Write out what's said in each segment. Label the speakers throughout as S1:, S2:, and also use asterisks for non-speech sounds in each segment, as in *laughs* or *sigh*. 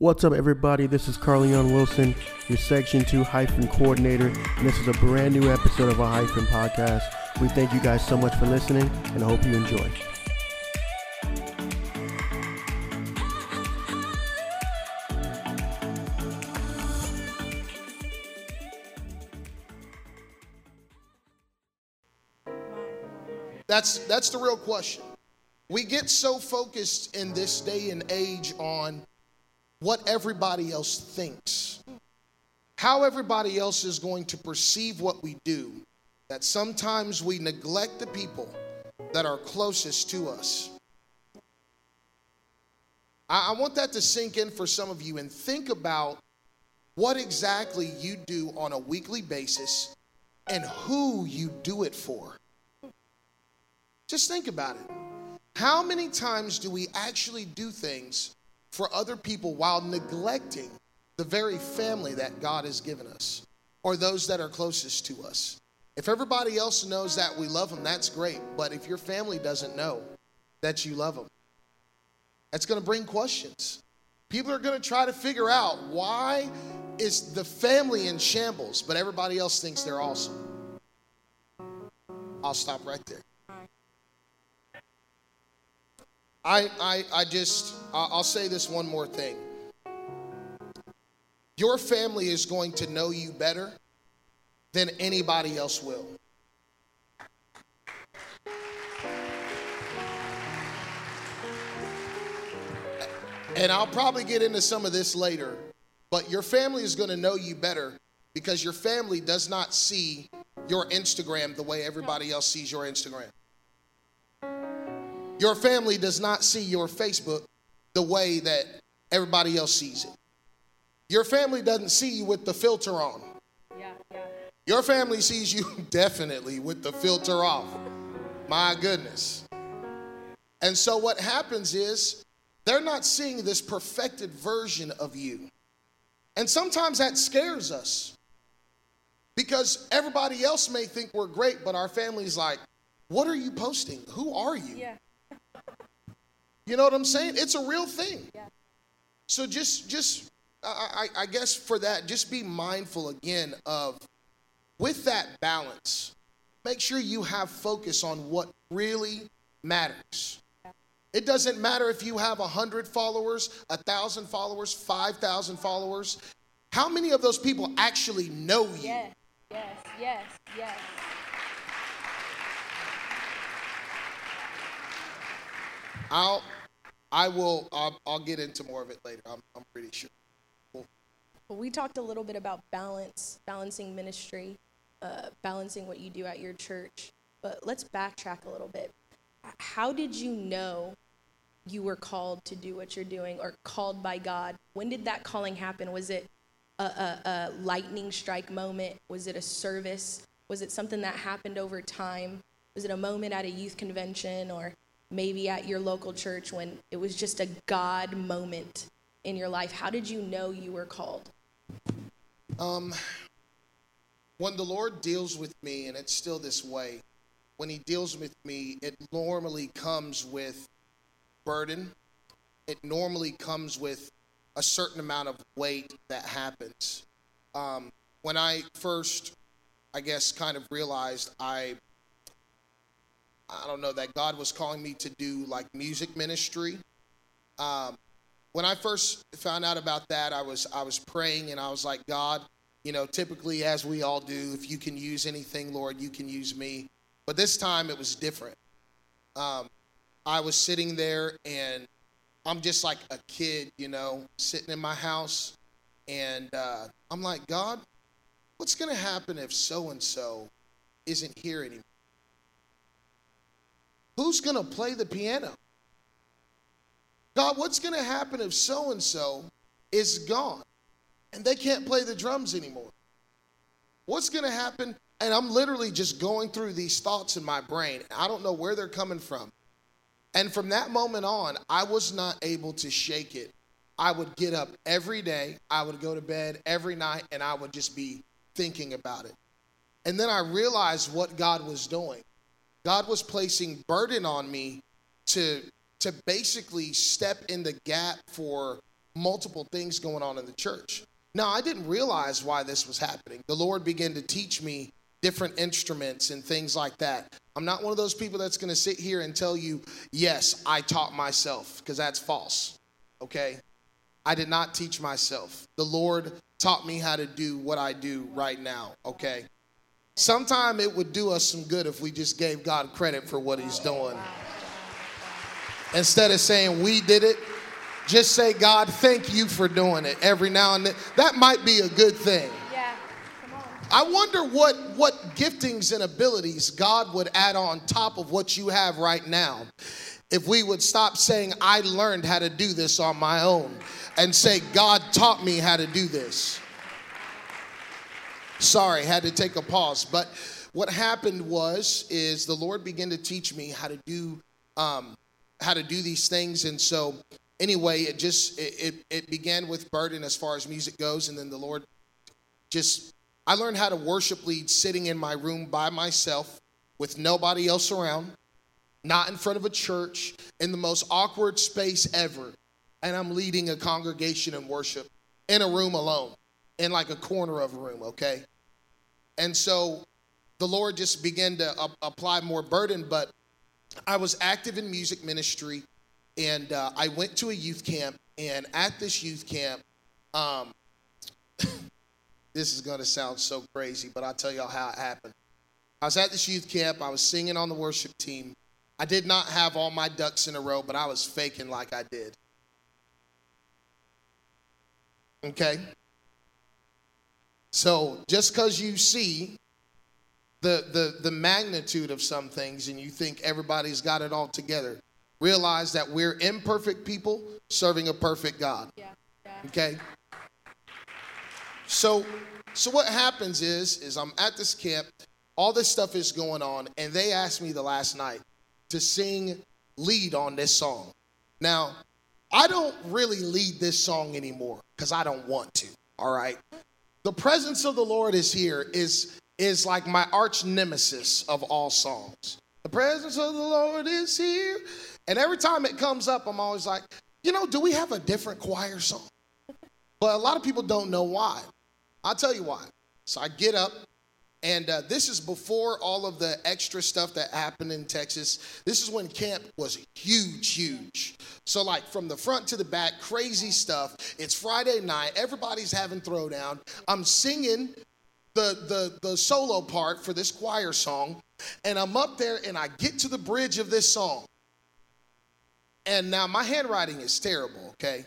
S1: What's up, everybody? This is Carleon Wilson, your Section 2 hyphen coordinator, and this is a brand new episode of our hyphen podcast. We thank you guys so much for listening, and I hope you enjoy.
S2: That's that's the real question. We get so focused in this day and age on what everybody else thinks, how everybody else is going to perceive what we do, that sometimes we neglect the people that are closest to us. I, I want that to sink in for some of you and think about what exactly you do on a weekly basis and who you do it for. Just think about it. How many times do we actually do things for other people while neglecting the very family that God has given us or those that are closest to us? If everybody else knows that we love them, that's great. But if your family doesn't know that you love them, that's going to bring questions. People are going to try to figure out why is the family in shambles, but everybody else thinks they're awesome. I'll stop right there. I, I, I just, I'll say this one more thing. Your family is going to know you better than anybody else will. And I'll probably get into some of this later, but your family is going to know you better because your family does not see your Instagram the way everybody else sees your Instagram. Your family does not see your Facebook the way that everybody else sees it. Your family doesn't see you with the filter on.
S3: Yeah, yeah.
S2: Your family sees you *laughs* definitely with the filter off. My goodness. And so what happens is they're not seeing this perfected version of you. And sometimes that scares us because everybody else may think we're great, but our family's like, what are you posting? Who are you?
S3: Yeah.
S2: You know what I'm saying? It's a real thing.
S3: Yeah.
S2: So just, just, I, I, I guess for that, just be mindful again of, with that balance, make sure you have focus on what really matters. It doesn't matter if you have a hundred followers, a thousand followers, five thousand followers. How many of those people actually know you?
S3: Yes, yes, yes, yes.
S2: I'll, I will, I'll, I'll get into more of it later. I'm, I'm pretty sure.
S3: Well, we talked a little bit about balance, balancing ministry, uh, balancing what you do at your church. But let's backtrack a little bit. How did you know you were called to do what you're doing or called by God? When did that calling happen? Was it a, a, a lightning strike moment? Was it a service? Was it something that happened over time? Was it a moment at a youth convention or maybe at your local church when it was just a God moment in your life? How did you know you were called?
S2: Um, when the Lord deals with me, and it's still this way, when He deals with me, it normally comes with burden. It normally comes with a certain amount of weight that happens. Um, when I first, I guess, kind of realized I, I don't know, that God was calling me to do like music ministry. Um, when I first found out about that, I was I was praying and I was like, God, you know, typically as we all do, if you can use anything, Lord, you can use me. But this time it was different. Um, I was sitting there and I'm just like a kid, you know, sitting in my house, and uh, I'm like, God, what's to happen if so and so isn't here anymore? Who's going to play the piano? God, what's going to happen if so and so is gone and they can't play the drums anymore? What's going to happen? And I'm literally just going through these thoughts in my brain. I don't know where they're coming from. And from that moment on, I was not able to shake it. I would get up every day, I would go to bed every night, and I would just be thinking about it. And then I realized what God was doing. God was placing burden on me to, to basically step in the gap for multiple things going on in the church. Now, I didn't realize why this was happening. The Lord began to teach me different instruments and things like that. I'm not one of those people that's going to sit here and tell you, yes, I taught myself, because that's false. Okay? I did not teach myself. The Lord taught me how to do what I do right now. Okay? Sometime it would do us some good if we just gave God credit for what He's doing. Instead of saying we did it, just say, God, thank you for doing it every now and then. That might be a good thing.
S3: Yeah. Come on.
S2: I wonder what, what giftings and abilities God would add on top of what you have right now if we would stop saying, I learned how to do this on my own, and say, God taught me how to do this. Sorry, had to take a pause. But what happened was, is the Lord began to teach me how to do, um, how to do these things, and so anyway, it just it, it, it began with burden as far as music goes, and then the Lord just I learned how to worship lead sitting in my room by myself with nobody else around, not in front of a church, in the most awkward space ever. And I'm leading a congregation in worship in a room alone, in like a corner of a room, okay? And so the Lord just began to apply more burden, but I was active in music ministry and uh, I went to a youth camp. And at this youth camp, um, *laughs* this is going to sound so crazy, but I'll tell y'all how it happened. I was at this youth camp. I was singing on the worship team. I did not have all my ducks in a row, but I was faking like I did. Okay? So just because you see the, the, the magnitude of some things and you think everybody's got it all together, realize that we're imperfect people serving a perfect God.
S3: Yeah. Yeah.
S2: Okay? So so what happens is is I'm at this camp, all this stuff is going on, and they asked me the last night to sing lead on this song. Now, I don't really lead this song anymore because I don't want to. All right. The presence of the Lord is here is is like my arch nemesis of all songs. The presence of the Lord is here. And every time it comes up, I'm always like, you know, do we have a different choir song? But a lot of people don't know why. I'll tell you why. So I get up, and uh, this is before all of the extra stuff that happened in Texas. This is when camp was huge, huge. So, like from the front to the back, crazy stuff. It's Friday night, everybody's having throwdown. I'm singing the, the, the solo part for this choir song, and I'm up there and I get to the bridge of this song. And now my handwriting is terrible, okay?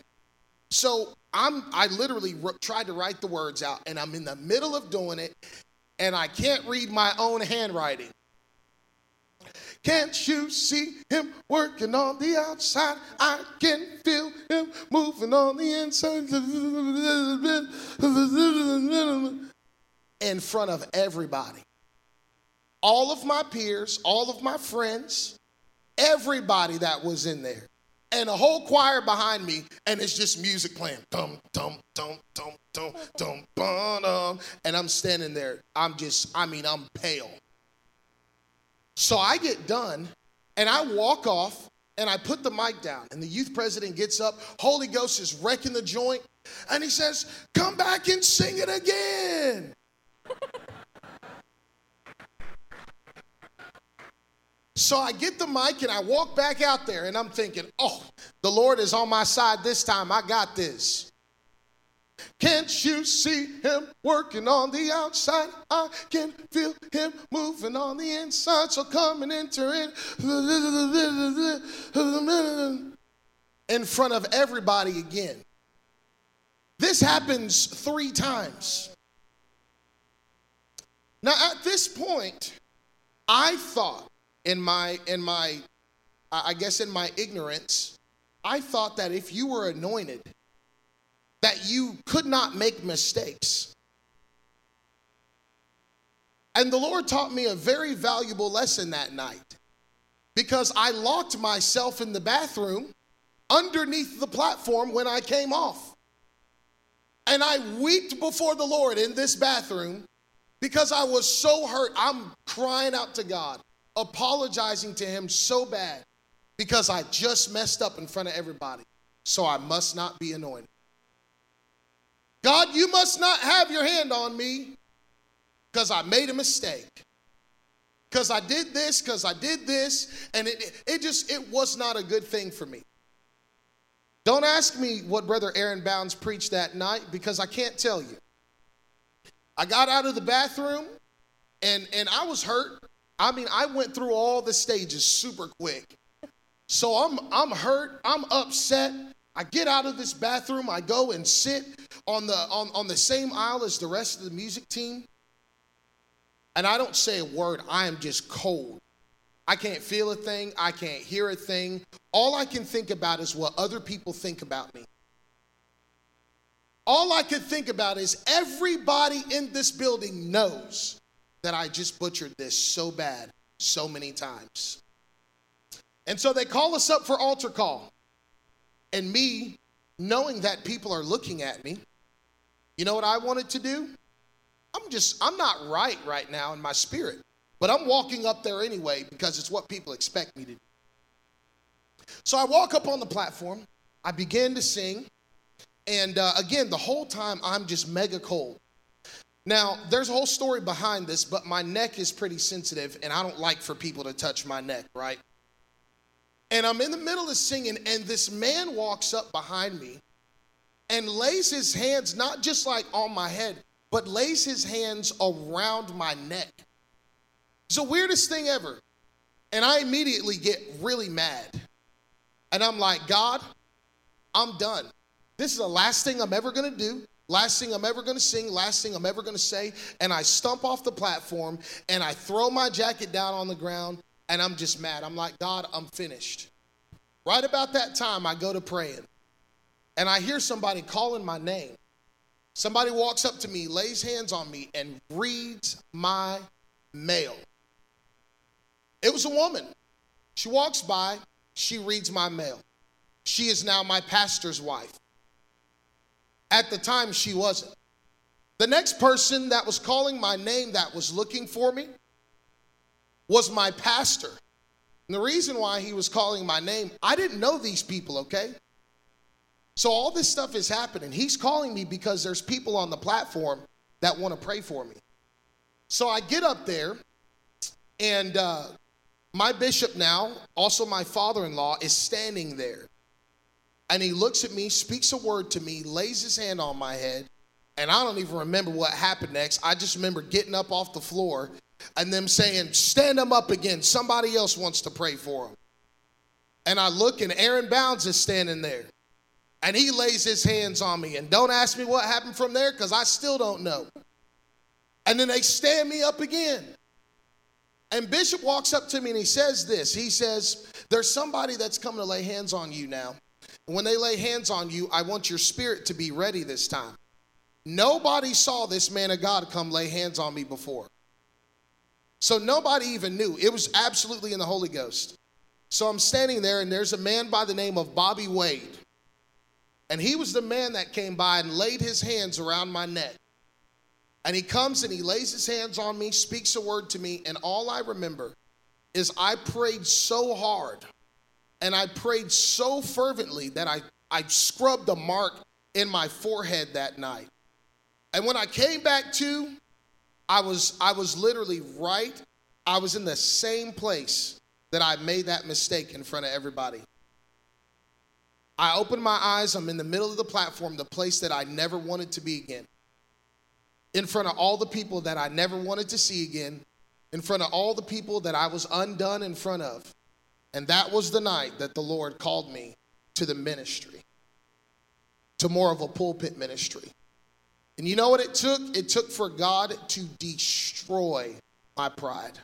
S2: So I'm I literally tried to write the words out and I'm in the middle of doing it and I can't read my own handwriting. Can't you see him working on the outside? I can feel him moving on the inside. In front of everybody. All of my peers, all of my friends, everybody that was in there and a whole choir behind me, and it's just music playing. Dum, dum, dum, dum, dum, dum, bum, dum. And I'm standing there. I'm just, I mean, I'm pale. So I get done, and I walk off, and I put the mic down, and the youth president gets up. Holy Ghost is wrecking the joint, and he says, Come back and sing it again. So I get the mic and I walk back out there and I'm thinking, oh, the Lord is on my side this time. I got this. Can't you see him working on the outside? I can feel him moving on the inside. So come and enter in in front of everybody again. This happens three times. Now, at this point, I thought in my in my I guess in my ignorance, I thought that if you were anointed, that you could not make mistakes. And the Lord taught me a very valuable lesson that night because I locked myself in the bathroom underneath the platform when I came off. And I wept before the Lord in this bathroom because I was so hurt. I'm crying out to God apologizing to him so bad because I just messed up in front of everybody. So I must not be anointed. God, you must not have your hand on me because I made a mistake. Because I did this, because I did this, and it, it just, it was not a good thing for me. Don't ask me what Brother Aaron Bounds preached that night because I can't tell you. I got out of the bathroom and, and I was hurt. I mean, I went through all the stages super quick. So I'm, I'm hurt, I'm upset. I get out of this bathroom, I go and sit on the, on, on the same aisle as the rest of the music team. And I don't say a word, I am just cold. I can't feel a thing, I can't hear a thing. All I can think about is what other people think about me. All I could think about is everybody in this building knows that I just butchered this so bad so many times. And so they call us up for altar call. And me, knowing that people are looking at me, you know what I wanted to do? I'm just, I'm not right right now in my spirit. But I'm walking up there anyway because it's what people expect me to do. So I walk up on the platform, I begin to sing, and uh, again, the whole time I'm just mega cold. Now, there's a whole story behind this, but my neck is pretty sensitive, and I don't like for people to touch my neck, right? And I'm in the middle of singing, and this man walks up behind me and lays his hands not just like on my head, but lays his hands around my neck. It's the weirdest thing ever. And I immediately get really mad. And I'm like, God, I'm done. This is the last thing I'm ever to do. Last thing I'm ever to sing, last thing I'm ever to say. And I stump off the platform and I throw my jacket down on the ground and I'm just mad. I'm like, God, I'm finished. Right about that time, I go to praying and I hear somebody calling my name. Somebody walks up to me, lays hands on me, and reads my mail. It was a woman. She walks by, she reads my mail. She is now my pastor's wife. At the time, she wasn't. The next person that was calling my name that was looking for me was my pastor. And the reason why he was calling my name, I didn't know these people, okay? So all this stuff is happening. He's calling me because there's people on the platform that want to pray for me. So I get up there, and uh, my bishop now, also my father in law, is standing there. And he looks at me, speaks a word to me, lays his hand on my head, and I don't even remember what happened next. I just remember getting up off the floor and them saying, Stand him up again. Somebody else wants to pray for him. And I look, and Aaron Bounds is standing there. And he lays his hands on me. And don't ask me what happened from there because I still don't know. And then they stand me up again. And Bishop walks up to me and he says this He says, There's somebody that's coming to lay hands on you now. When they lay hands on you, I want your spirit to be ready this time. Nobody saw this man of God come lay hands on me before. So nobody even knew. It was absolutely in the Holy Ghost. So I'm standing there, and there's a man by the name of Bobby Wade. And he was the man that came by and laid his hands around my neck. And he comes and he lays his hands on me, speaks a word to me, and all I remember is I prayed so hard and I prayed so fervently that I, I scrubbed a mark in my forehead that night. And when I came back to, I was I was literally right. I was in the same place that I made that mistake in front of everybody. I opened my eyes, I'm in the middle of the platform, the place that I never wanted to be again in front of all the people that I never wanted to see again, in front of all the people that I was undone in front of. And that was the night that the Lord called me to the ministry, to more of a pulpit ministry. And you know what it took? It took for God to destroy my pride.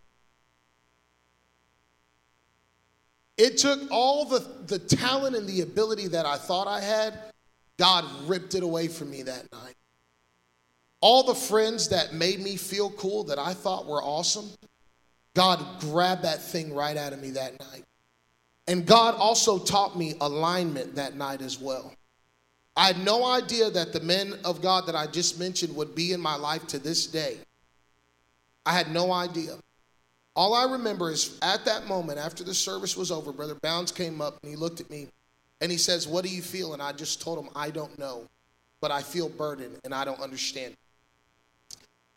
S2: It took all the, the talent and the ability that I thought I had, God ripped it away from me that night. All the friends that made me feel cool that I thought were awesome, God grabbed that thing right out of me that night. And God also taught me alignment that night as well. I had no idea that the men of God that I just mentioned would be in my life to this day. I had no idea. All I remember is at that moment, after the service was over, Brother Bounds came up and he looked at me and he says, What do you feel? And I just told him, I don't know. but I feel burdened and I don't understand.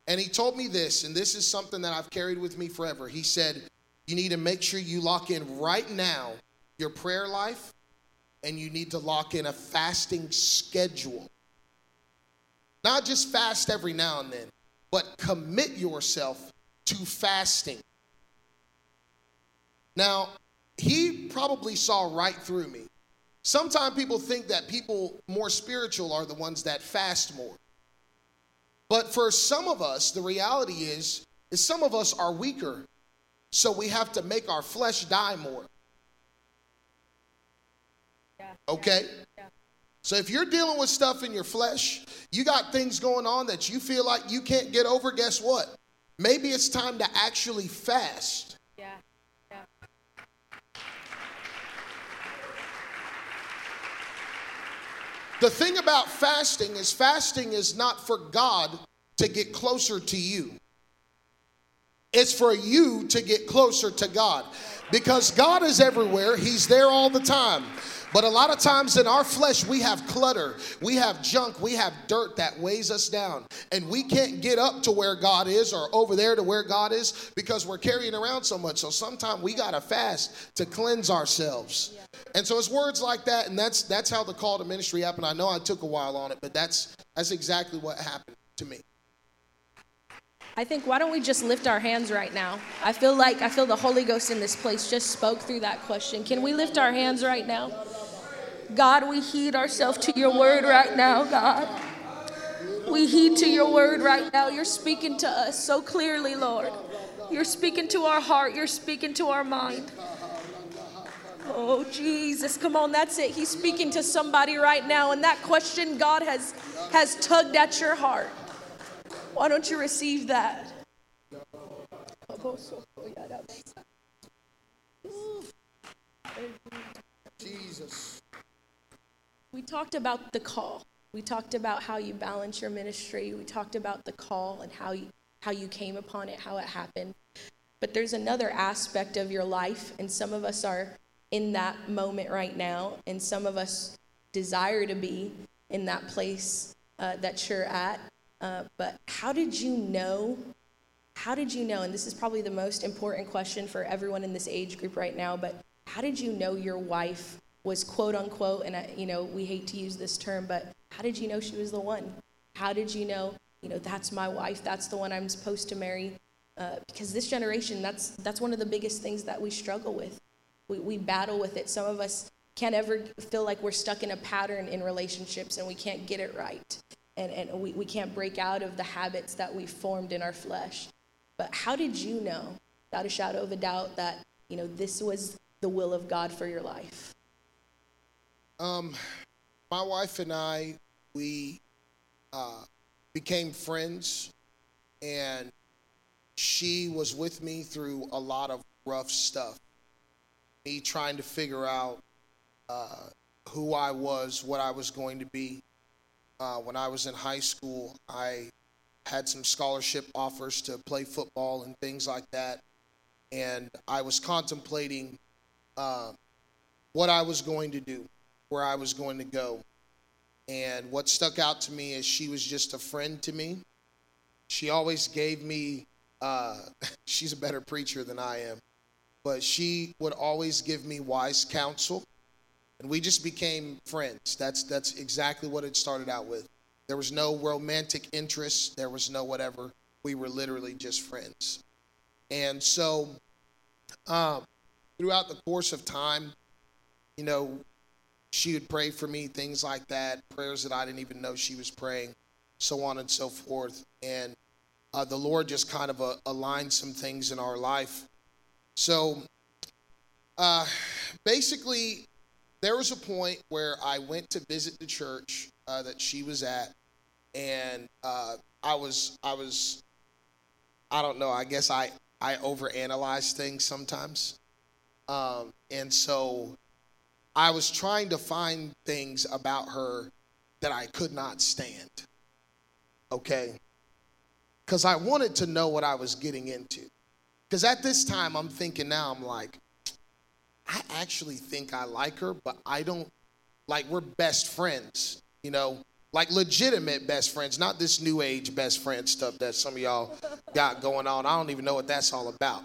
S2: And he told me this, and this is something that I've carried with me forever. He said, You need to make sure you lock in right now your prayer life, and you need to lock in a fasting schedule. Not just fast every now and then, but commit yourself to fasting. Now, he probably saw right through me. Sometimes people think that people more spiritual are the ones that fast more. But for some of us, the reality is, is some of us are weaker. So we have to make our flesh die more. Okay? So if you're dealing with stuff in your flesh, you got things going on that you feel like you can't get over, guess what? Maybe it's time to actually fast.
S3: Yeah. Yeah.
S2: The thing about fasting is fasting is not for God to get closer to you. It's for you to get closer to God. Because God is everywhere, He's there all the time. But a lot of times in our flesh, we have clutter, we have junk, we have dirt that weighs us down. And we can't get up to where God is or over there to where God is because we're carrying around so much. So sometimes we got to fast to cleanse ourselves. And so it's words like that, and that's that's how the call to ministry happened. I know I took a while on it, but that's that's exactly what happened to me.
S3: I think why don't we just lift our hands right now? I feel like I feel the Holy Ghost in this place just spoke through that question. Can we lift our hands right now? God, we heed ourselves to your word right now, God. We heed to your word right now. You're speaking to us so clearly, Lord. You're speaking to our heart, you're speaking to our mind. Oh, Jesus, come on, that's it. He's speaking to somebody right now, and that question God has, has tugged at your heart. Why don't you receive that?
S2: Jesus.
S3: We talked about the call. We talked about how you balance your ministry. We talked about the call and how you, how you came upon it, how it happened. But there's another aspect of your life, and some of us are in that moment right now, and some of us desire to be in that place uh, that you're at. Uh, but how did you know? How did you know? And this is probably the most important question for everyone in this age group right now. But how did you know your wife was quote unquote? And I, you know, we hate to use this term, but how did you know she was the one? How did you know? You know, that's my wife. That's the one I'm supposed to marry. Uh, because this generation, that's that's one of the biggest things that we struggle with. We we battle with it. Some of us can't ever feel like we're stuck in a pattern in relationships and we can't get it right and, and we, we can't break out of the habits that we formed in our flesh. But how did you know, without a shadow of a doubt, that you know this was the will of God for your life?
S2: Um, my wife and I, we uh, became friends, and she was with me through a lot of rough stuff. Me trying to figure out uh, who I was, what I was going to be. Uh, when I was in high school, I had some scholarship offers to play football and things like that. And I was contemplating uh, what I was going to do, where I was going to go. And what stuck out to me is she was just a friend to me. She always gave me, uh, *laughs* she's a better preacher than I am, but she would always give me wise counsel and we just became friends. That's that's exactly what it started out with. There was no romantic interest. There was no whatever. We were literally just friends. And so, um, throughout the course of time, you know, she would pray for me, things like that, prayers that I didn't even know she was praying, so on and so forth. And uh, the Lord just kind of uh, aligned some things in our life. So, uh, basically, there was a point where I went to visit the church uh, that she was at, and uh, I was I was I don't know. I guess I I overanalyze things sometimes, um, and so I was trying to find things about her that I could not stand. Okay, because I wanted to know what I was getting into. Because at this time, I'm thinking now, I'm like, I actually think I like her, but I don't like we're best friends, you know. like legitimate best friends, not this new age best friend stuff that some of y'all got going on. I don't even know what that's all about.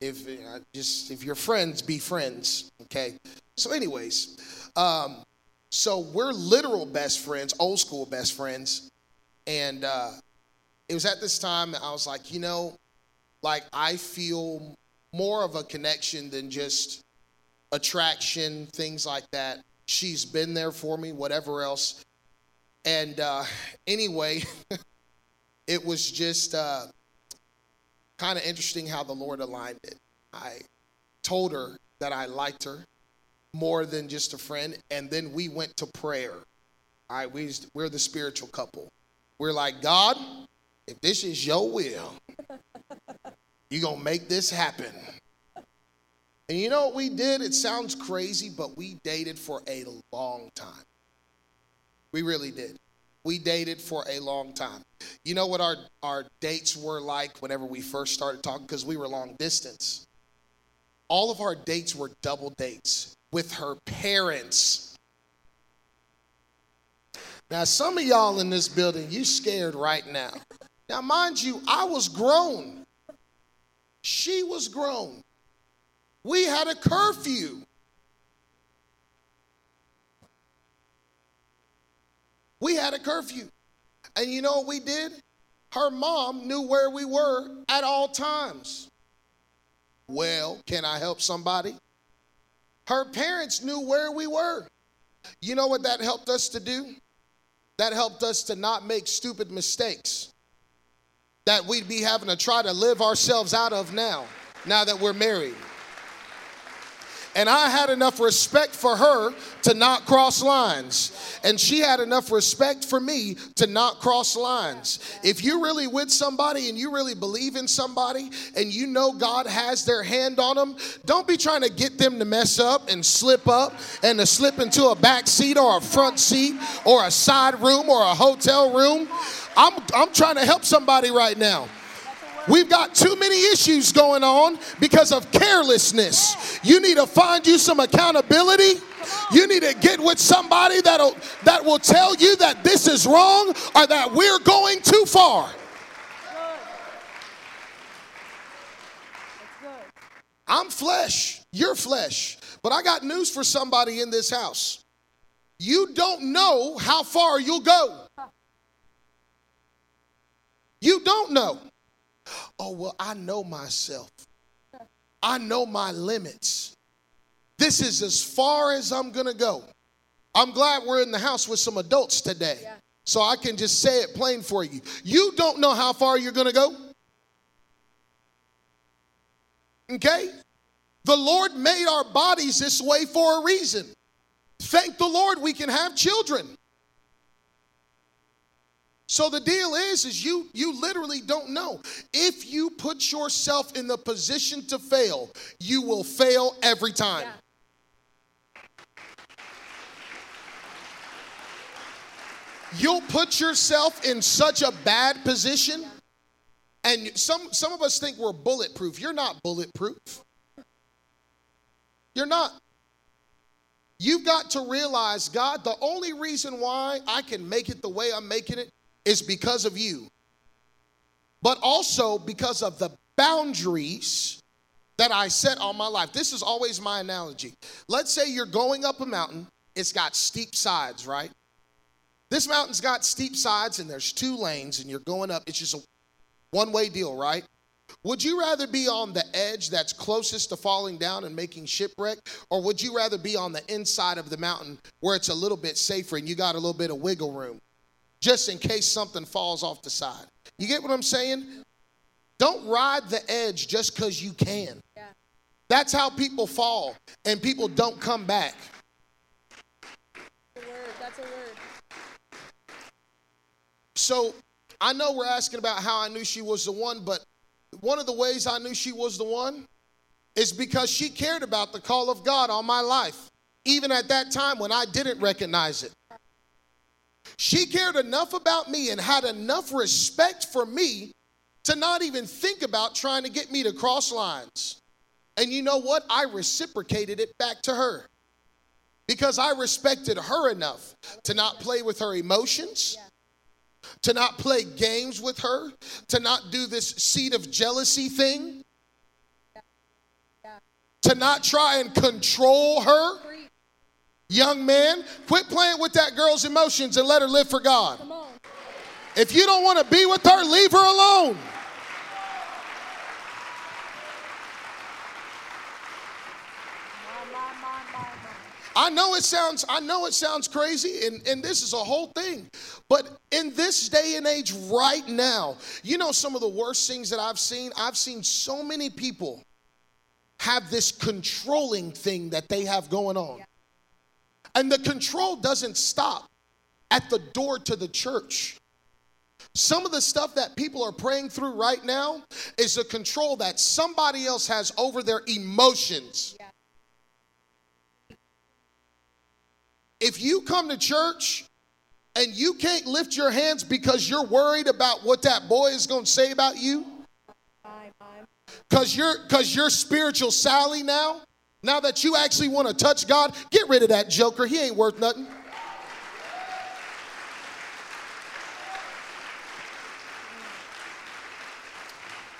S2: If uh, just if you're friends, be friends. Okay. So, anyways, um, so we're literal best friends, old school best friends, and uh, it was at this time I was like, you know, like I feel more of a connection than just attraction, things like that. She's been there for me, whatever else. And uh, anyway, *laughs* it was just uh, kind of interesting how the Lord aligned it. I told her that I liked her more than just a friend, and then we went to prayer. All right, we, we're the spiritual couple. We're like, God, if this is your will, *laughs* you're going to make this happen. And you know what we did? It sounds crazy, but we dated for a long time. We really did. We dated for a long time. You know what our, our dates were like whenever we first started talking? Because we were long distance. All of our dates were double dates with her parents. Now, some of y'all in this building, you scared right now. Now, mind you, I was grown. She was grown. We had a curfew. We had a curfew. And you know what we did? Her mom knew where we were at all times. Well, can I help somebody? Her parents knew where we were. You know what that helped us to do? That helped us to not make stupid mistakes that we'd be having to try to live ourselves out of now, now that we're married. And I had enough respect for her to not cross lines. And she had enough respect for me to not cross lines. If you're really with somebody and you really believe in somebody and you know God has their hand on them, don't be trying to get them to mess up and slip up and to slip into a back seat or a front seat or a side room or a hotel room. I'm, I'm trying to help somebody right now. We've got too many issues going on because of carelessness. You need to find you some accountability. You need to get with somebody that'll that will tell you that this is wrong or that we're going too far. I'm flesh, you're flesh. But I got news for somebody in this house. You don't know how far you'll go. You don't know. Oh, well, I know myself. I know my limits. This is as far as I'm going to go. I'm glad we're in the house with some adults today. Yeah. So I can just say it plain for you. You don't know how far you're going to go. Okay? The Lord made our bodies this way for a reason. Thank the Lord we can have children. So the deal is is you you literally don't know. If you put yourself in the position to fail, you will fail every time. Yeah. You'll put yourself in such a bad position and some some of us think we're bulletproof. You're not bulletproof. You're not. You've got to realize, God, the only reason why I can make it the way I'm making it is because of you, but also because of the boundaries that I set on my life. This is always my analogy. Let's say you're going up a mountain, it's got steep sides, right? This mountain's got steep sides and there's two lanes and you're going up. It's just a one way deal, right? Would you rather be on the edge that's closest to falling down and making shipwreck? Or would you rather be on the inside of the mountain where it's a little bit safer and you got a little bit of wiggle room? Just in case something falls off the side. You get what I'm saying? Don't ride the edge just because you can. Yeah. That's how people fall and people don't come back.
S3: That's a word. That's a word.
S2: So I know we're asking about how I knew she was the one, but one of the ways I knew she was the one is because she cared about the call of God on my life, even at that time when I didn't recognize it. She cared enough about me and had enough respect for me to not even think about trying to get me to cross lines. And you know what? I reciprocated it back to her. because I respected her enough to not play with her emotions, to not play games with her, to not do this seed of jealousy thing, to not try and control her. Young man, quit playing with that girl's emotions and let her live for God. If you don't want to be with her, leave her alone. I know it sounds I know it sounds crazy and, and this is a whole thing. But in this day and age right now, you know some of the worst things that I've seen? I've seen so many people have this controlling thing that they have going on. And the control doesn't stop at the door to the church. Some of the stuff that people are praying through right now is the control that somebody else has over their emotions. If you come to church and you can't lift your hands because you're worried about what that boy is going to say about you, because you're because you're spiritual Sally now, now that you actually want to touch God, get rid of that joker. He ain't worth nothing.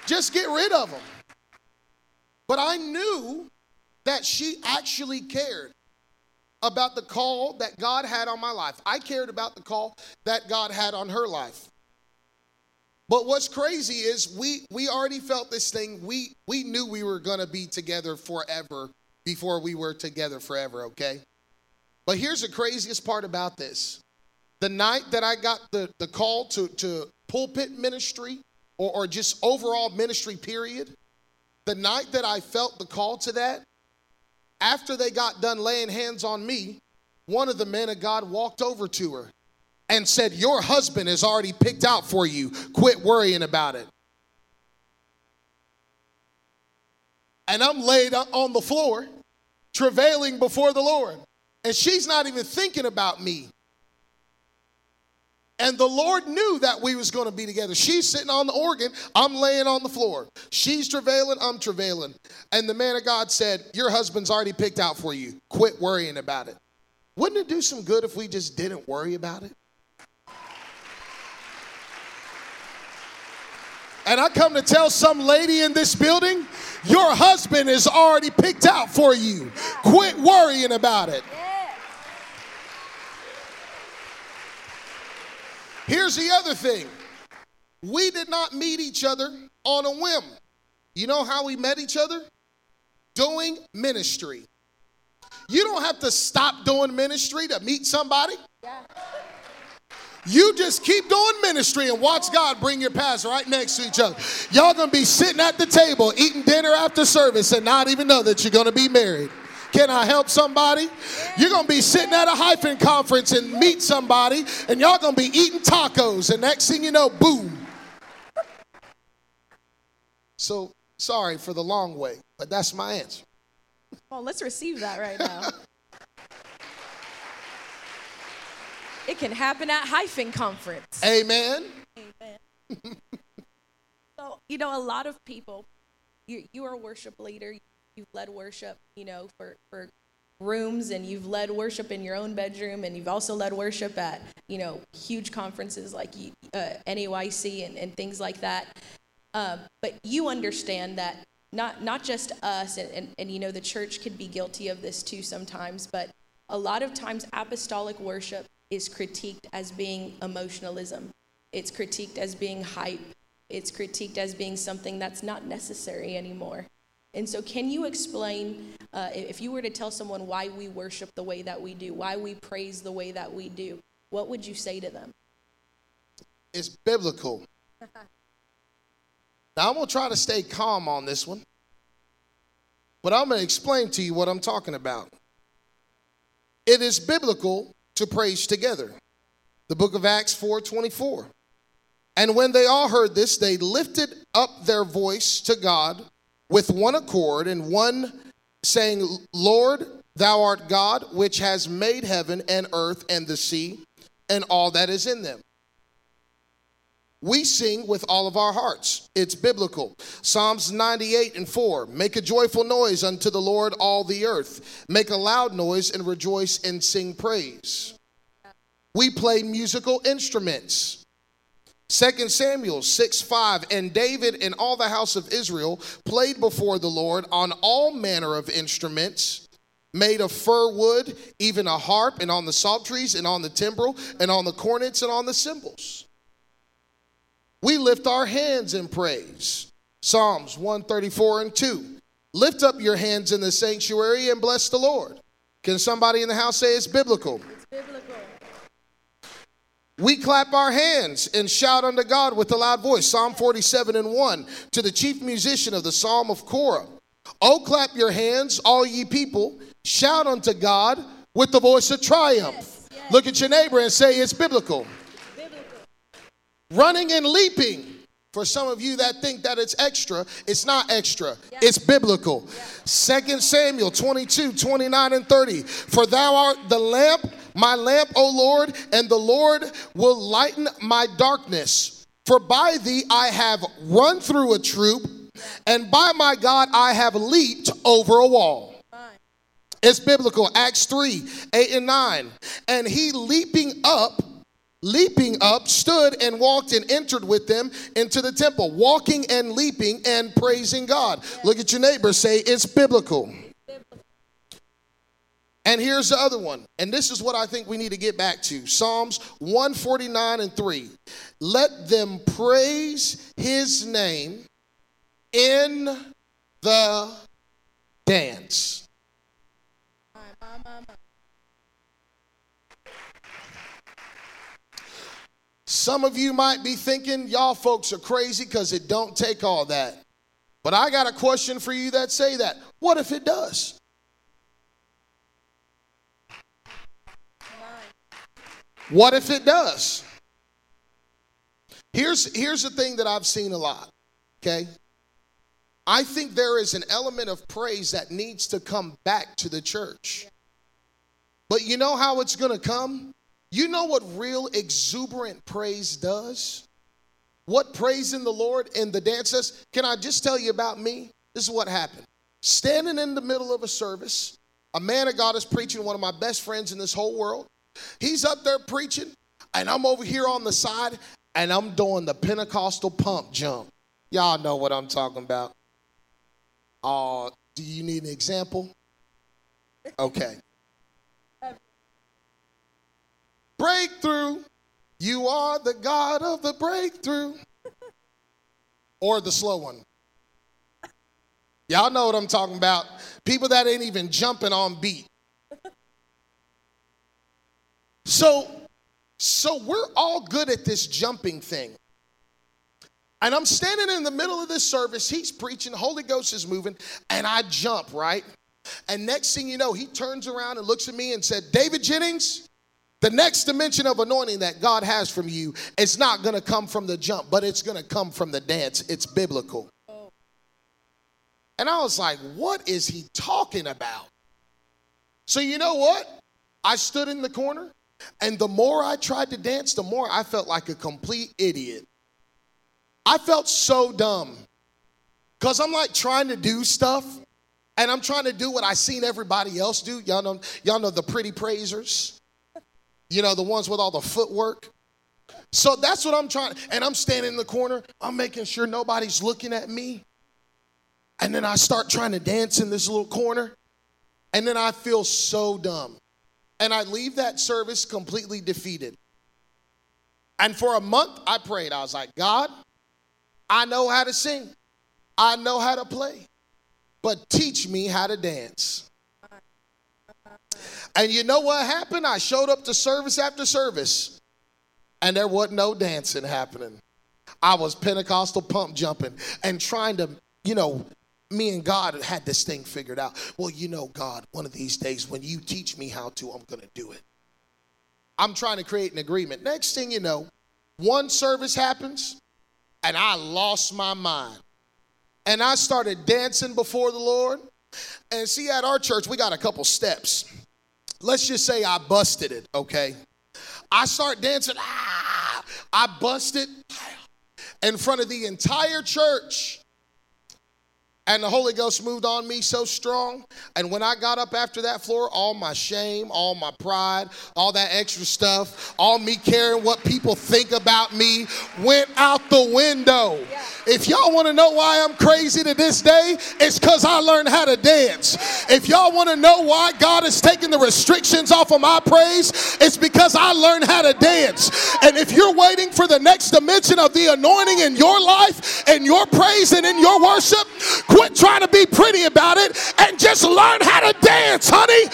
S2: Just get rid of him. But I knew that she actually cared about the call that God had on my life. I cared about the call that God had on her life. But what's crazy is we we already felt this thing. We we knew we were going to be together forever before we were together forever, okay? But here's the craziest part about this. The night that I got the, the call to, to pulpit ministry or, or just overall ministry, period, the night that I felt the call to that, after they got done laying hands on me, one of the men of God walked over to her and said, Your husband is already picked out for you. Quit worrying about it. And I'm laid on the floor, travailing before the Lord. And she's not even thinking about me. And the Lord knew that we was going to be together. She's sitting on the organ, I'm laying on the floor. She's travailing, I'm travailing. And the man of God said, Your husband's already picked out for you. Quit worrying about it. Wouldn't it do some good if we just didn't worry about it? And I come to tell some lady in this building, your husband is already picked out for you. Quit worrying about it. Here's the other thing we did not meet each other on a whim. You know how we met each other? Doing ministry. You don't have to stop doing ministry to meet somebody. Yeah. You just keep doing ministry and watch God bring your paths right next to each other. Y'all gonna be sitting at the table eating dinner after service and not even know that you're gonna be married. Can I help somebody? You're gonna be sitting at a hyphen conference and meet somebody, and y'all gonna be eating tacos, and next thing you know, boom. So sorry for the long way, but that's my answer.
S3: Well, let's receive that right now. *laughs* It can happen at hyphen conference.
S2: Amen.
S3: Amen. *laughs* so, you know, a lot of people, you, you are a worship leader, you've led worship, you know, for, for rooms and you've led worship in your own bedroom and you've also led worship at, you know, huge conferences like uh, NAYC and, and things like that. Um, but you understand that not, not just us, and, and, and you know, the church could be guilty of this too sometimes, but a lot of times apostolic worship is critiqued as being emotionalism. It's critiqued as being hype. It's critiqued as being something that's not necessary anymore. And so, can you explain, uh, if you were to tell someone why we worship the way that we do, why we praise the way that we do, what would you say to them?
S2: It's biblical. *laughs* now, I'm going to try to stay calm on this one, but I'm going to explain to you what I'm talking about. It is biblical to praise together. The book of Acts 4:24. And when they all heard this, they lifted up their voice to God with one accord and one saying, Lord, thou art God, which has made heaven and earth and the sea and all that is in them. We sing with all of our hearts. It's biblical. Psalms 98 and 4 Make a joyful noise unto the Lord, all the earth. Make a loud noise and rejoice and sing praise. We play musical instruments. 2 Samuel 6 5 And David and all the house of Israel played before the Lord on all manner of instruments made of fir wood, even a harp, and on the psalteries, and on the timbrel, and on the cornets, and on the cymbals. We lift our hands in praise. Psalms 134 and 2. Lift up your hands in the sanctuary and bless the Lord. Can somebody in the house say it's biblical?
S3: It's biblical.
S2: We clap our hands and shout unto God with a loud voice. Psalm 47 and 1. To the chief musician of the Psalm of Korah. Oh, clap your hands, all ye people. Shout unto God with the voice of triumph.
S3: Yes, yes.
S2: Look at your neighbor and say, It's biblical.
S3: Biblical.
S2: Running and leaping. For some of you that think that it's extra, it's not extra. It's biblical. Second Samuel 22, 29, and 30. For thou art the lamp, my lamp, O Lord, and the Lord will lighten my darkness. For by thee I have run through a troop, and by my God I have leaped over a wall. It's biblical. Acts 3 8 and 9. And he leaping up, leaping up, stood and walked and entered with them into the temple, walking and leaping and praising God. Look at your neighbor, say, It's biblical. And here's the other one. And this is what I think we need to get back to Psalms 149 and 3. Let them praise his name in the dance.
S3: My, my, my, my.
S2: Some of you might be thinking, y'all folks are crazy because it don't take all that. But I got a question for you that say that. What if it does? What if it does? Here's here's the thing that I've seen a lot, okay? I think there is an element of praise that needs to come back to the church. But you know how it's going to come? You know what real exuberant praise does? What praise in the Lord and the dance does? Can I just tell you about me? This is what happened. Standing in the middle of a service, a man of God is preaching, one of my best friends in this whole world. He's up there preaching, and I'm over here on the side, and I'm doing the Pentecostal pump jump. Y'all know what I'm talking about. Uh, do you need an example? Okay. Breakthrough. You are the God of the breakthrough. *laughs* Or the slow one. Y'all know what I'm talking about. People that ain't even jumping on beat. *laughs* So, so we're all good at this jumping thing. And I'm standing in the middle of this service. He's preaching, Holy Ghost is moving, and I jump, right? And next thing you know, he turns around and looks at me and said, David Jennings, the next dimension of anointing that God has from you, it's not going to come from the jump, but it's going to come from the dance. It's biblical. And I was like, what is he talking about? So, you know what? I stood in the corner, and the more I tried to dance, the more I felt like a complete idiot. I felt so dumb because I'm like trying to do stuff, and I'm trying to do what I seen everybody else do. Y'all know, y'all know the pretty praisers, you know, the ones with all the footwork. So that's what I'm trying, and I'm standing in the corner. I'm making sure nobody's looking at me. And then I start trying to dance in this little corner. And then I feel so dumb. And I leave that service completely defeated. And for a month, I prayed. I was like, God, I know how to sing, I know how to play, but teach me how to dance. And you know what happened? I showed up to service after service, and there wasn't no dancing happening. I was Pentecostal pump jumping and trying to, you know, me and God had this thing figured out. Well, you know, God, one of these days when you teach me how to, I'm going to do it. I'm trying to create an agreement. Next thing you know, one service happens and I lost my mind. And I started dancing before the Lord. And see, at our church, we got a couple steps. Let's just say I busted it, okay? I start dancing, ah, I busted, in front of the entire church. And the Holy Ghost moved on me so strong. And when I got up after that floor, all my shame, all my pride, all that extra stuff, all me caring what people think about me went out the window. Yeah. If y'all want to know why I'm crazy to this day, it's because I learned how to dance. If y'all want to know why God is taking the restrictions off of my praise, it's because I learned how to dance. And if you're waiting for the next dimension of the anointing in your life and your praise and in your worship, Quit trying to be pretty about it and just learn how to dance, honey.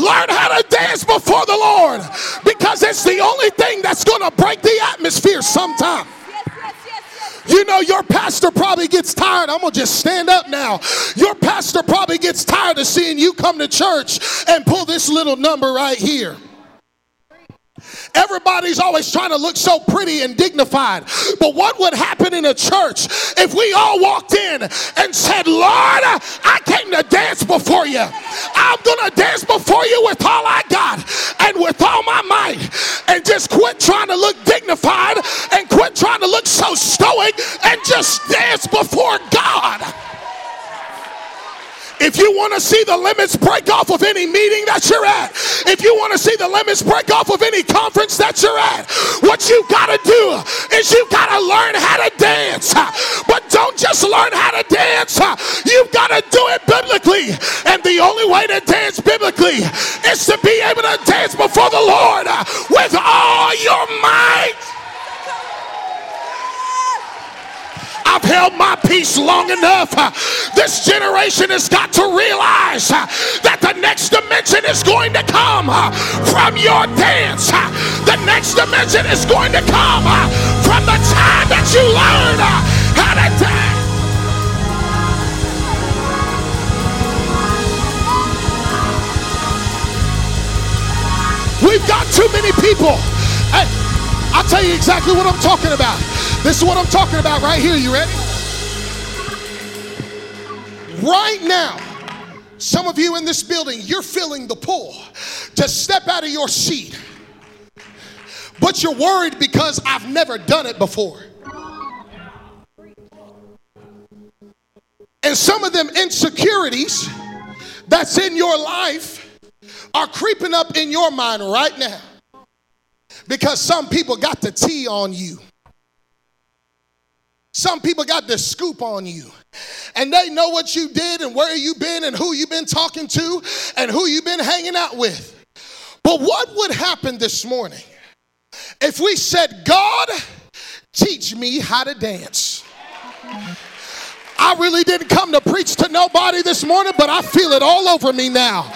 S2: Learn how to dance before the Lord because it's the only thing that's going to break the atmosphere sometime. You know, your pastor probably gets tired. I'm going to just stand up now. Your pastor probably gets tired of seeing you come to church and pull this little number right here. Everybody's always trying to look so pretty and dignified. But what would happen in a church if we all walked in and said, Lord, I came to dance before you. I'm going to dance before you with all I got and with all my might. And just quit trying to look dignified and quit trying to look so stoic and just dance before God. If you want to see the limits break off of any meeting that you're at, if you want to see the limits break off of any conference that you're at, what you got to do is you got to learn how to dance. But don't just learn how to dance, you've got to do it biblically. And the only way to dance biblically is to be able to dance before the Lord with all your might. I've held my peace long enough. This generation has got to realize that the next dimension is going to come from your dance. The next dimension is going to come from the time that you learn how to dance. We've got too many people. Hey, I'll tell you exactly what I'm talking about. This is what I'm talking about right here. You ready? Right now, some of you in this building, you're feeling the pull to step out of your seat. But you're worried because I've never done it before. And some of them insecurities that's in your life are creeping up in your mind right now because some people got the T on you. Some people got the scoop on you. And they know what you did and where you've been and who you've been talking to and who you've been hanging out with. But what would happen this morning if we said, God, teach me how to dance? I really didn't come to preach to nobody this morning, but I feel it all over me now.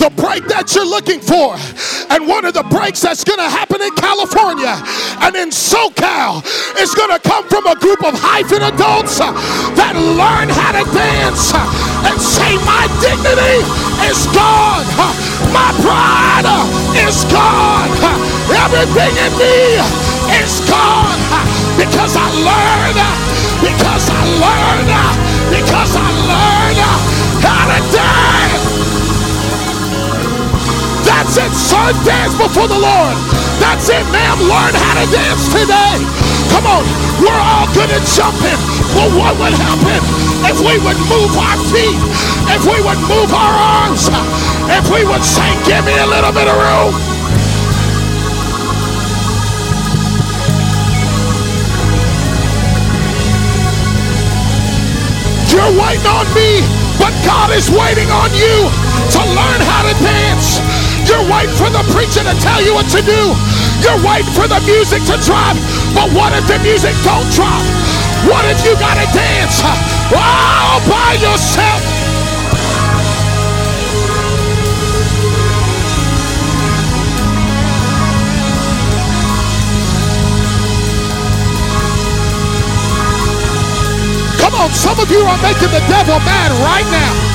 S2: The break that you're looking for, and one of the breaks that's going to happen in California and in SoCal is going to come from a group of hyphen adults that learn how to dance and say, My dignity is gone, my pride is gone, everything in me is gone because I learned because I learned, because I learned That's it, son. Dance before the Lord. That's it, ma'am. Learn how to dance today. Come on, we're all good at jumping. But what would happen if we would move our feet, if we would move our arms, if we would say, give me a little bit of room? You're waiting on me, but God is waiting on you to learn how to dance. You're waiting for the preacher to tell you what to do. You're waiting for the music to drop. But what if the music don't drop? What if you gotta dance all by yourself? Come on, some of you are making the devil mad right now.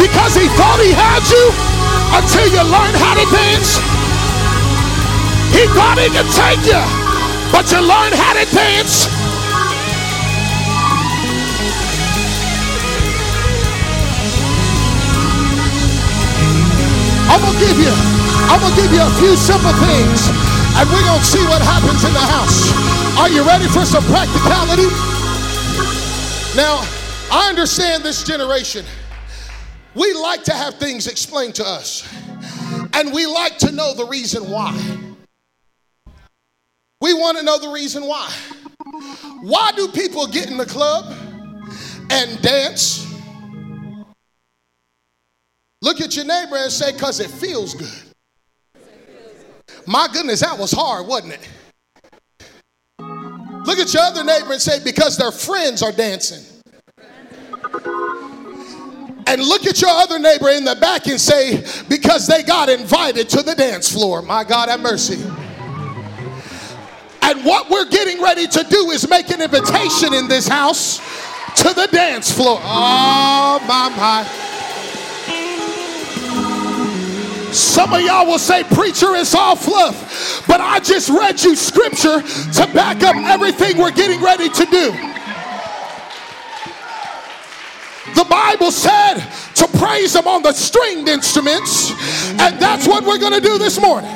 S2: Because he thought he had you until you learned how to dance. He thought he could take you, but you learned how to dance. I'm gonna give you, I'm gonna give you a few simple things And we're to see what happens in the house. Are you ready for some practicality? Now, I understand this generation. We like to have things explained to us, and we like to know the reason why. We want to know the reason why. Why do people get in the club and dance? Look at your neighbor and say, because it feels good. My goodness, that was hard, wasn't it? Look at your other neighbor and say, because their friends are dancing. And look at your other neighbor in the back and say, because they got invited to the dance floor. My God, have mercy. And what we're getting ready to do is make an invitation in this house to the dance floor. Oh, my, my. Some of y'all will say, Preacher, it's all fluff. But I just read you scripture to back up everything we're getting ready to do. The Bible said to praise Him on the stringed instruments, and that's what we're going to do this morning.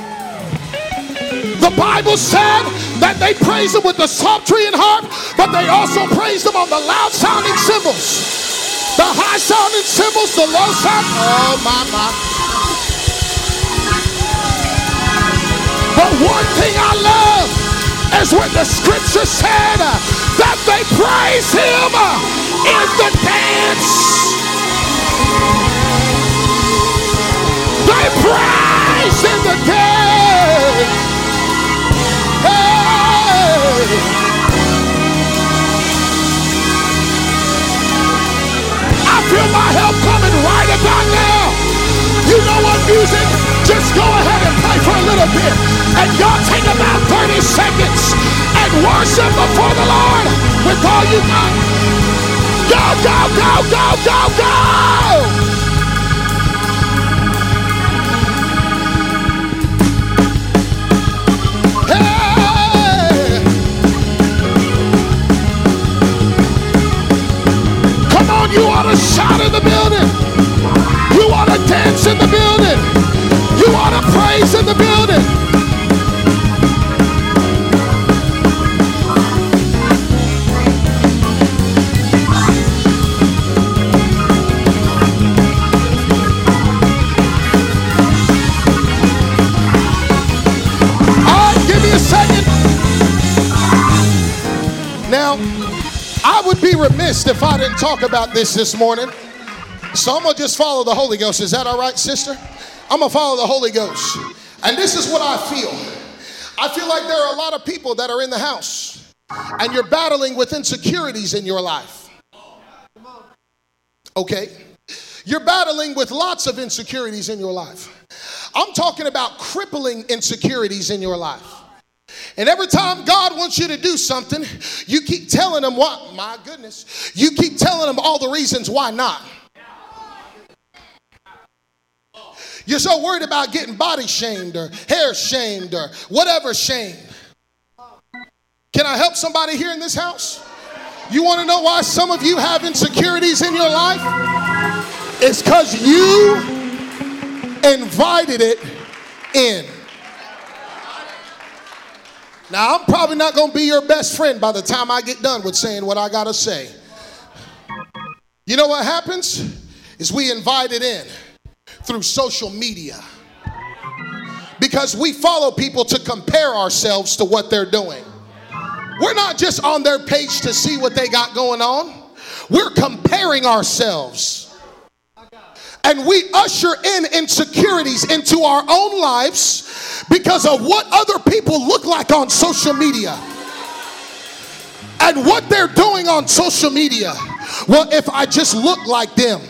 S2: The Bible said that they praise Him with the psaltery and harp, but they also praise Him on the loud sounding cymbals, the high sounding cymbals, the low sound. Oh, my, my. But one thing I love is when the scripture said that they praise him in the dance. They praise in the dance. Hey. I feel my help coming right about now. You know what music? Just go ahead and play for a little bit. And y'all take about 30 seconds and worship before the Lord with all you got. Go, go, go, go, go, go! Hey! Come on, you ought to shout in the building. You ought to dance in the building. You ought to praise in the building. If I didn't talk about this this morning. So I'm going to just follow the Holy Ghost. Is that all right, sister? I'm going to follow the Holy Ghost. And this is what I feel. I feel like there are a lot of people that are in the house and you're battling with insecurities in your life. Okay? You're battling with lots of insecurities in your life. I'm talking about crippling insecurities in your life. And every time God wants you to do something, you keep telling him what, my goodness, you keep telling him all the reasons why not. You're so worried about getting body shamed or hair shamed or whatever shamed. Can I help somebody here in this house? You want to know why some of you have insecurities in your life? It's because you invited it in. Now, I'm probably not going to be your best friend by the time I get done with saying what I got to say. You know what happens? Is we invite it in through social media. Because we follow people to compare ourselves to what they're doing. We're not just on their page to see what they got going on, we're comparing ourselves. And we usher in insecurities into our own lives because of what other people look like on social media and what they're doing on social media. Well, if I just look like them,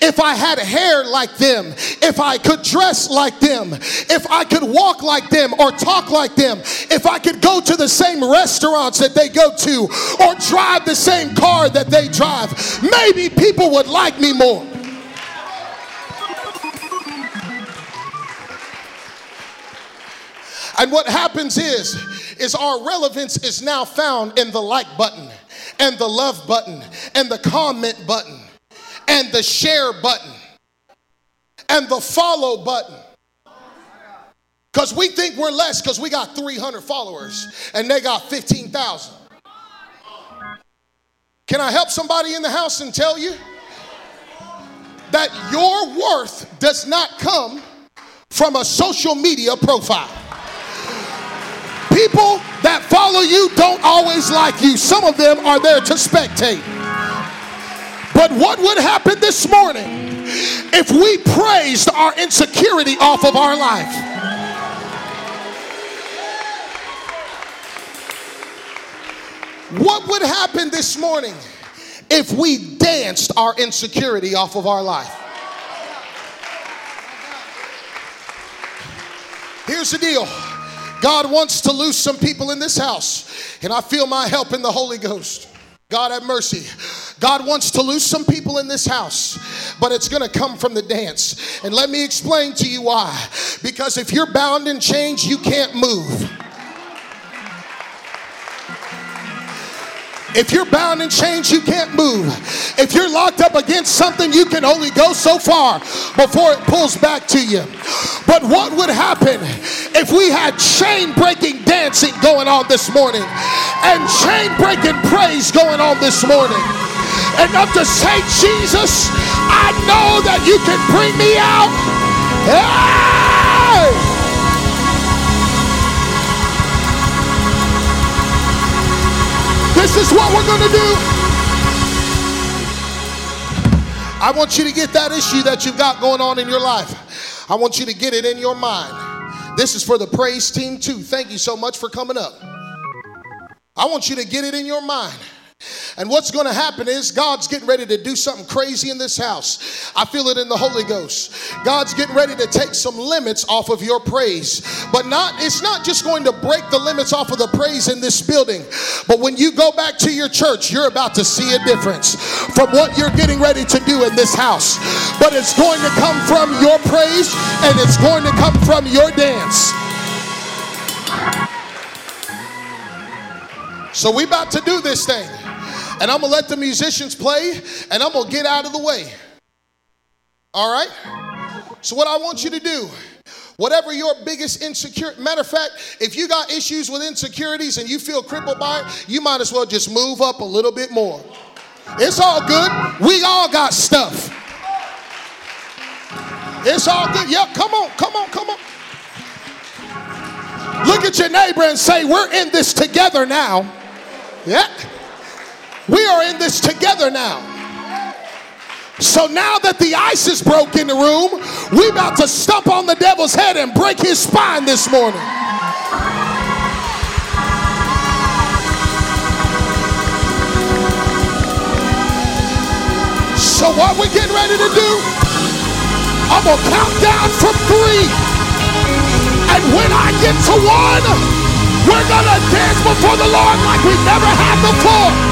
S2: if I had hair like them, if I could dress like them, if I could walk like them or talk like them, if I could go to the same restaurants that they go to or drive the same car that they drive, maybe people would like me more. And what happens is, is our relevance is now found in the like button and the love button and the comment button and the share button and the follow button. Because we think we're less because we got 300 followers and they got 15,000. Can I help somebody in the house and tell you that your worth does not come from a social media profile? People that follow you don't always like you, some of them are there to spectate. But what would happen this morning if we praised our insecurity off of our life? What would happen this morning if we danced our insecurity off of our life? Here's the deal God wants to lose some people in this house, and I feel my help in the Holy Ghost. God have mercy. God wants to lose some people in this house, but it's going to come from the dance. And let me explain to you why. Because if you're bound in chains, you can't move. If you're bound in chains, you can't move. If you're locked up against something, you can only go so far before it pulls back to you. But what would happen if we had chain breaking dancing going on this morning and chain breaking praise going on this morning? Enough to say, Jesus, I know that you can bring me out. Hey! This is what we're going to do. I want you to get that issue that you've got going on in your life. I want you to get it in your mind. This is for the praise team, too. Thank you so much for coming up. I want you to get it in your mind. And what's going to happen is God's getting ready to do something crazy in this house. I feel it in the Holy Ghost. God's getting ready to take some limits off of your praise. But not it's not just going to break the limits off of the praise in this building. But when you go back to your church, you're about to see a difference from what you're getting ready to do in this house. But it's going to come from your praise and it's going to come from your dance. So we about to do this thing and I'm gonna let the musicians play, and I'm gonna get out of the way. All right? So, what I want you to do, whatever your biggest insecurity, matter of fact, if you got issues with insecurities and you feel crippled by it, you might as well just move up a little bit more. It's all good. We all got stuff. It's all good. Yep, come on, come on, come on. Look at your neighbor and say, We're in this together now. Yeah. We are in this together now. So now that the ice is broke in the room, we about to stomp on the devil's head and break his spine this morning. So what we getting ready to do? I'm gonna count down from three. And when I get to one, we're gonna dance before the Lord like we never have before.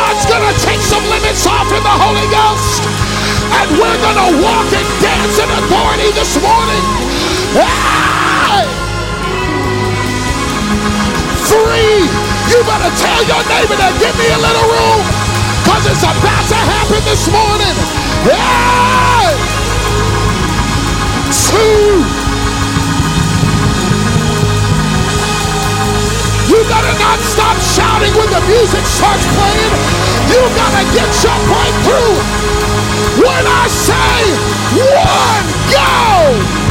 S2: God's going to take some limits off in the Holy Ghost. And we're going to walk and dance in authority this morning. Hey! Three. You better tell your neighbor to give me a little room because it's about to happen this morning. Hey! Two. You gotta not stop shouting when the music starts playing. You gotta get your breakthrough. When I say one, go!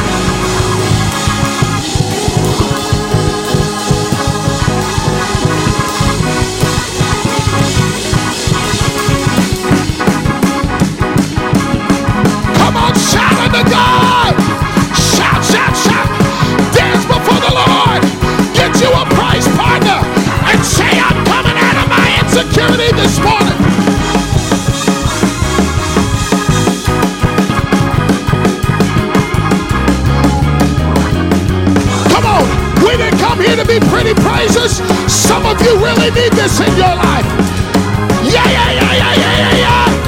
S2: Be pretty praises. Some of you really need this in your life. Yeah, yeah, yeah, yeah, yeah, yeah, yeah.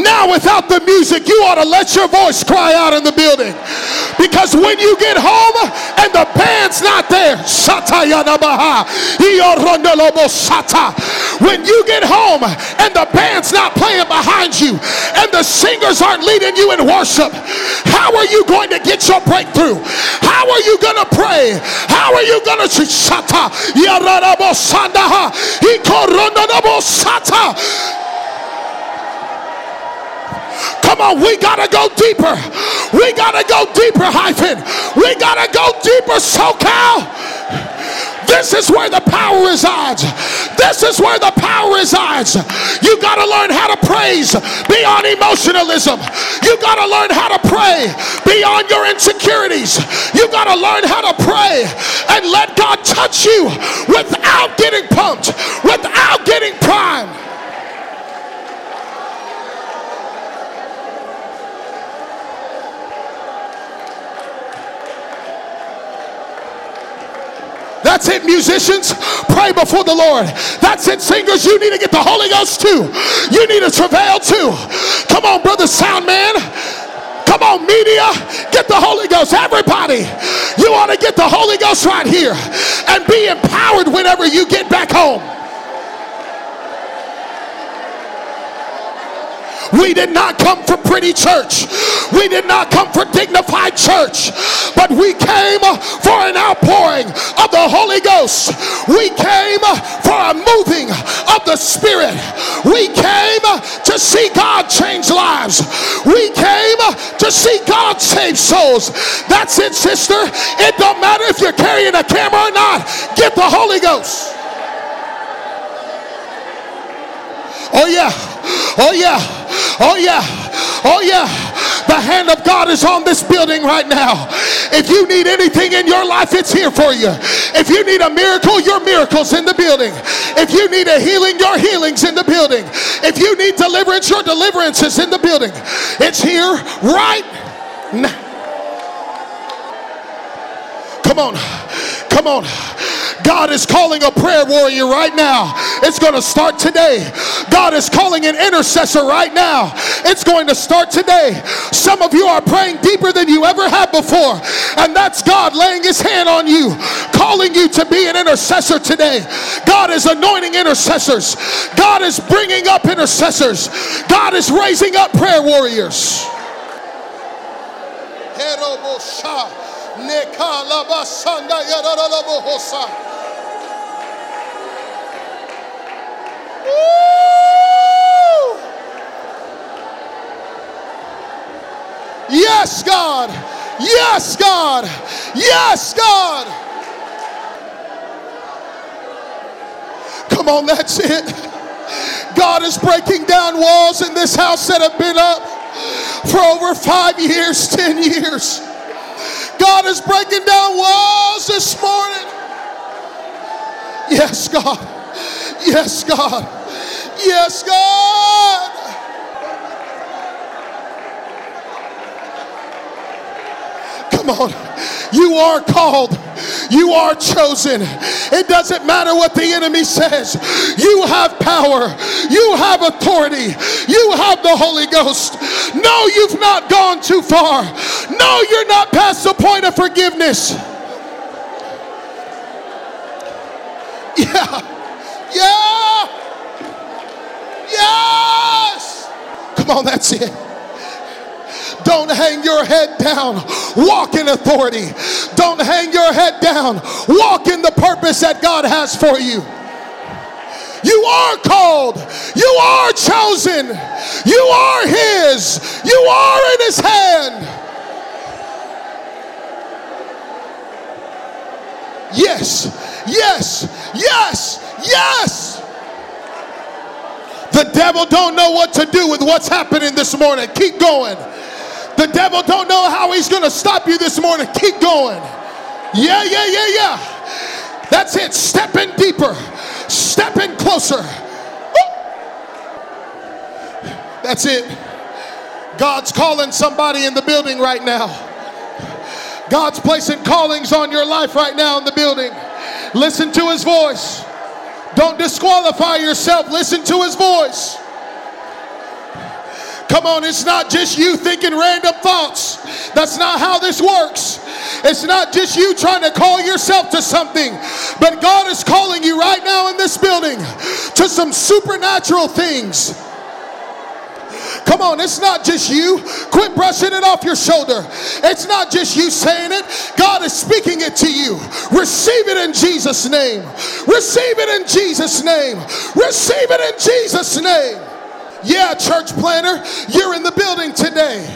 S2: Now, without the music, you ought to let your voice cry out in the building. Because when you get home and the band's not there, when you get home and the band's not playing behind you and the singers aren't leading you in worship, how are you going to get your breakthrough? How are you going to pray? How are you going to? Come on, we gotta go deeper. We gotta go deeper, hyphen. We gotta go deeper, SoCal. This is where the power resides. This is where the power resides. You got to learn how to praise beyond emotionalism. You got to learn how to pray beyond your insecurities. You got to learn how to pray and let God touch you without getting pumped, without getting primed. That's it, musicians. Pray before the Lord. That's it, singers. You need to get the Holy Ghost too. You need to travail too. Come on, brother sound man. Come on, media, get the Holy Ghost. Everybody, you want to get the Holy Ghost right here and be empowered whenever you get back home. We did not come for pretty church. We did not come for dignified church. But we came for an outpouring of the Holy Ghost. We came for a moving of the Spirit. We came to see God change lives. We came to see God save souls. That's it, sister. It don't matter if you're carrying a camera or not. Get the Holy Ghost. Oh, yeah. Oh, yeah. Oh, yeah. Oh, yeah. The hand of God is on this building right now. If you need anything in your life, it's here for you. If you need a miracle, your miracle's in the building. If you need a healing, your healing's in the building. If you need deliverance, your deliverance is in the building. It's here right now. Come on. Come on. God is calling a prayer warrior right now. It's going to start today. God is calling an intercessor right now. It's going to start today. Some of you are praying deeper than you ever have before, and that's God laying his hand on you, calling you to be an intercessor today. God is anointing intercessors. God is bringing up intercessors. God is raising up prayer warriors. Yes, God. Yes, God. Yes, God. Come on, that's it. God is breaking down walls in this house that have been up for over five years, ten years. God is breaking down walls this morning. Yes, God. Yes, God. Yes, God. Come on. You are called. You are chosen. It doesn't matter what the enemy says. You have power. You have authority. You have the Holy Ghost. No, you've not gone too far. No, you're not past the point of forgiveness. *laughs* Yeah. Yeah. Yes. Come on, that's it. Don't hang your head down. Walk in authority. Don't hang your head down. Walk in the purpose that God has for you. You are called. You are chosen. You are His. You are in His hand. Yes, yes, yes, yes. The devil don't know what to do with what's happening this morning. Keep going. The devil don't know how he's going to stop you this morning. Keep going. Yeah, yeah, yeah, yeah. That's it. Step in deeper. Step in closer. That's it. God's calling somebody in the building right now. God's placing callings on your life right now in the building. Listen to his voice. Don't disqualify yourself. Listen to his voice. Come on, it's not just you thinking random thoughts. That's not how this works. It's not just you trying to call yourself to something, but God is calling you right now in this building to some supernatural things. Come on, it's not just you. Quit brushing it off your shoulder. It's not just you saying it. God is speaking it to you. Receive it in Jesus' name. Receive it in Jesus' name. Receive it in Jesus' name. Yeah, church planner, you're in the building today.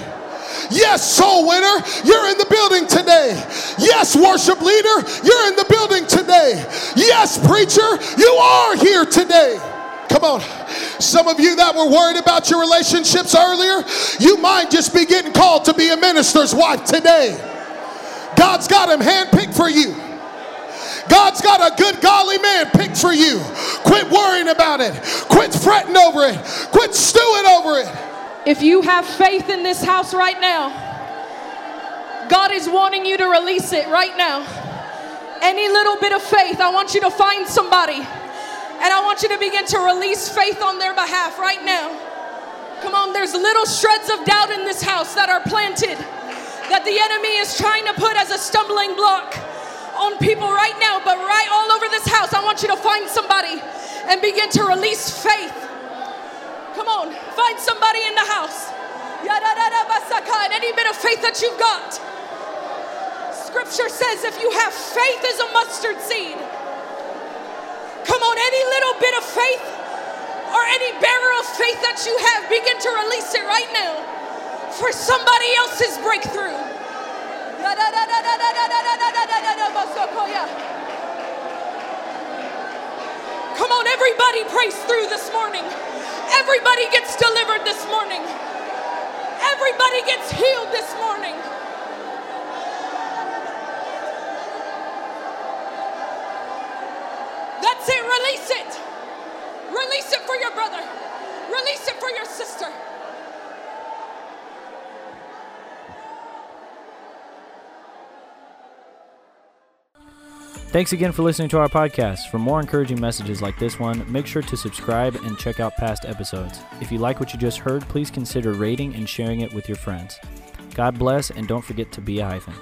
S2: Yes, soul winner, you're in the building today. Yes, worship leader, you're in the building today. Yes, preacher, you are here today. Come on. Some of you that were worried about your relationships earlier, you might just be getting called to be a minister's wife today. God's got him handpicked for you. God's got a good, godly man picked for you. Quit worrying about it. Quit fretting over it. Quit stewing over it.
S3: If you have faith in this house right now, God is wanting you to release it right now. Any little bit of faith, I want you to find somebody and I want you to begin to release faith on their behalf right now. Come on, there's little shreds of doubt in this house that are planted that the enemy is trying to put as a stumbling block on people right now, but right all over this house, I want you to find somebody and begin to release faith. Come on, find somebody in the house. Any bit of faith that you've got. Scripture says if you have faith as a mustard seed, Come on, any little bit of faith or any barrel of faith that you have, begin to release it right now for somebody else's breakthrough. Come on, everybody prays through this morning. Everybody gets delivered this morning. Everybody gets healed this morning. That's it. Release it. Release it for your brother. Release it for your sister.
S4: Thanks again for listening to our podcast. For more encouraging messages like this one, make sure to subscribe and check out past episodes. If you like what you just heard, please consider rating and sharing it with your friends. God bless, and don't forget to be a hyphen.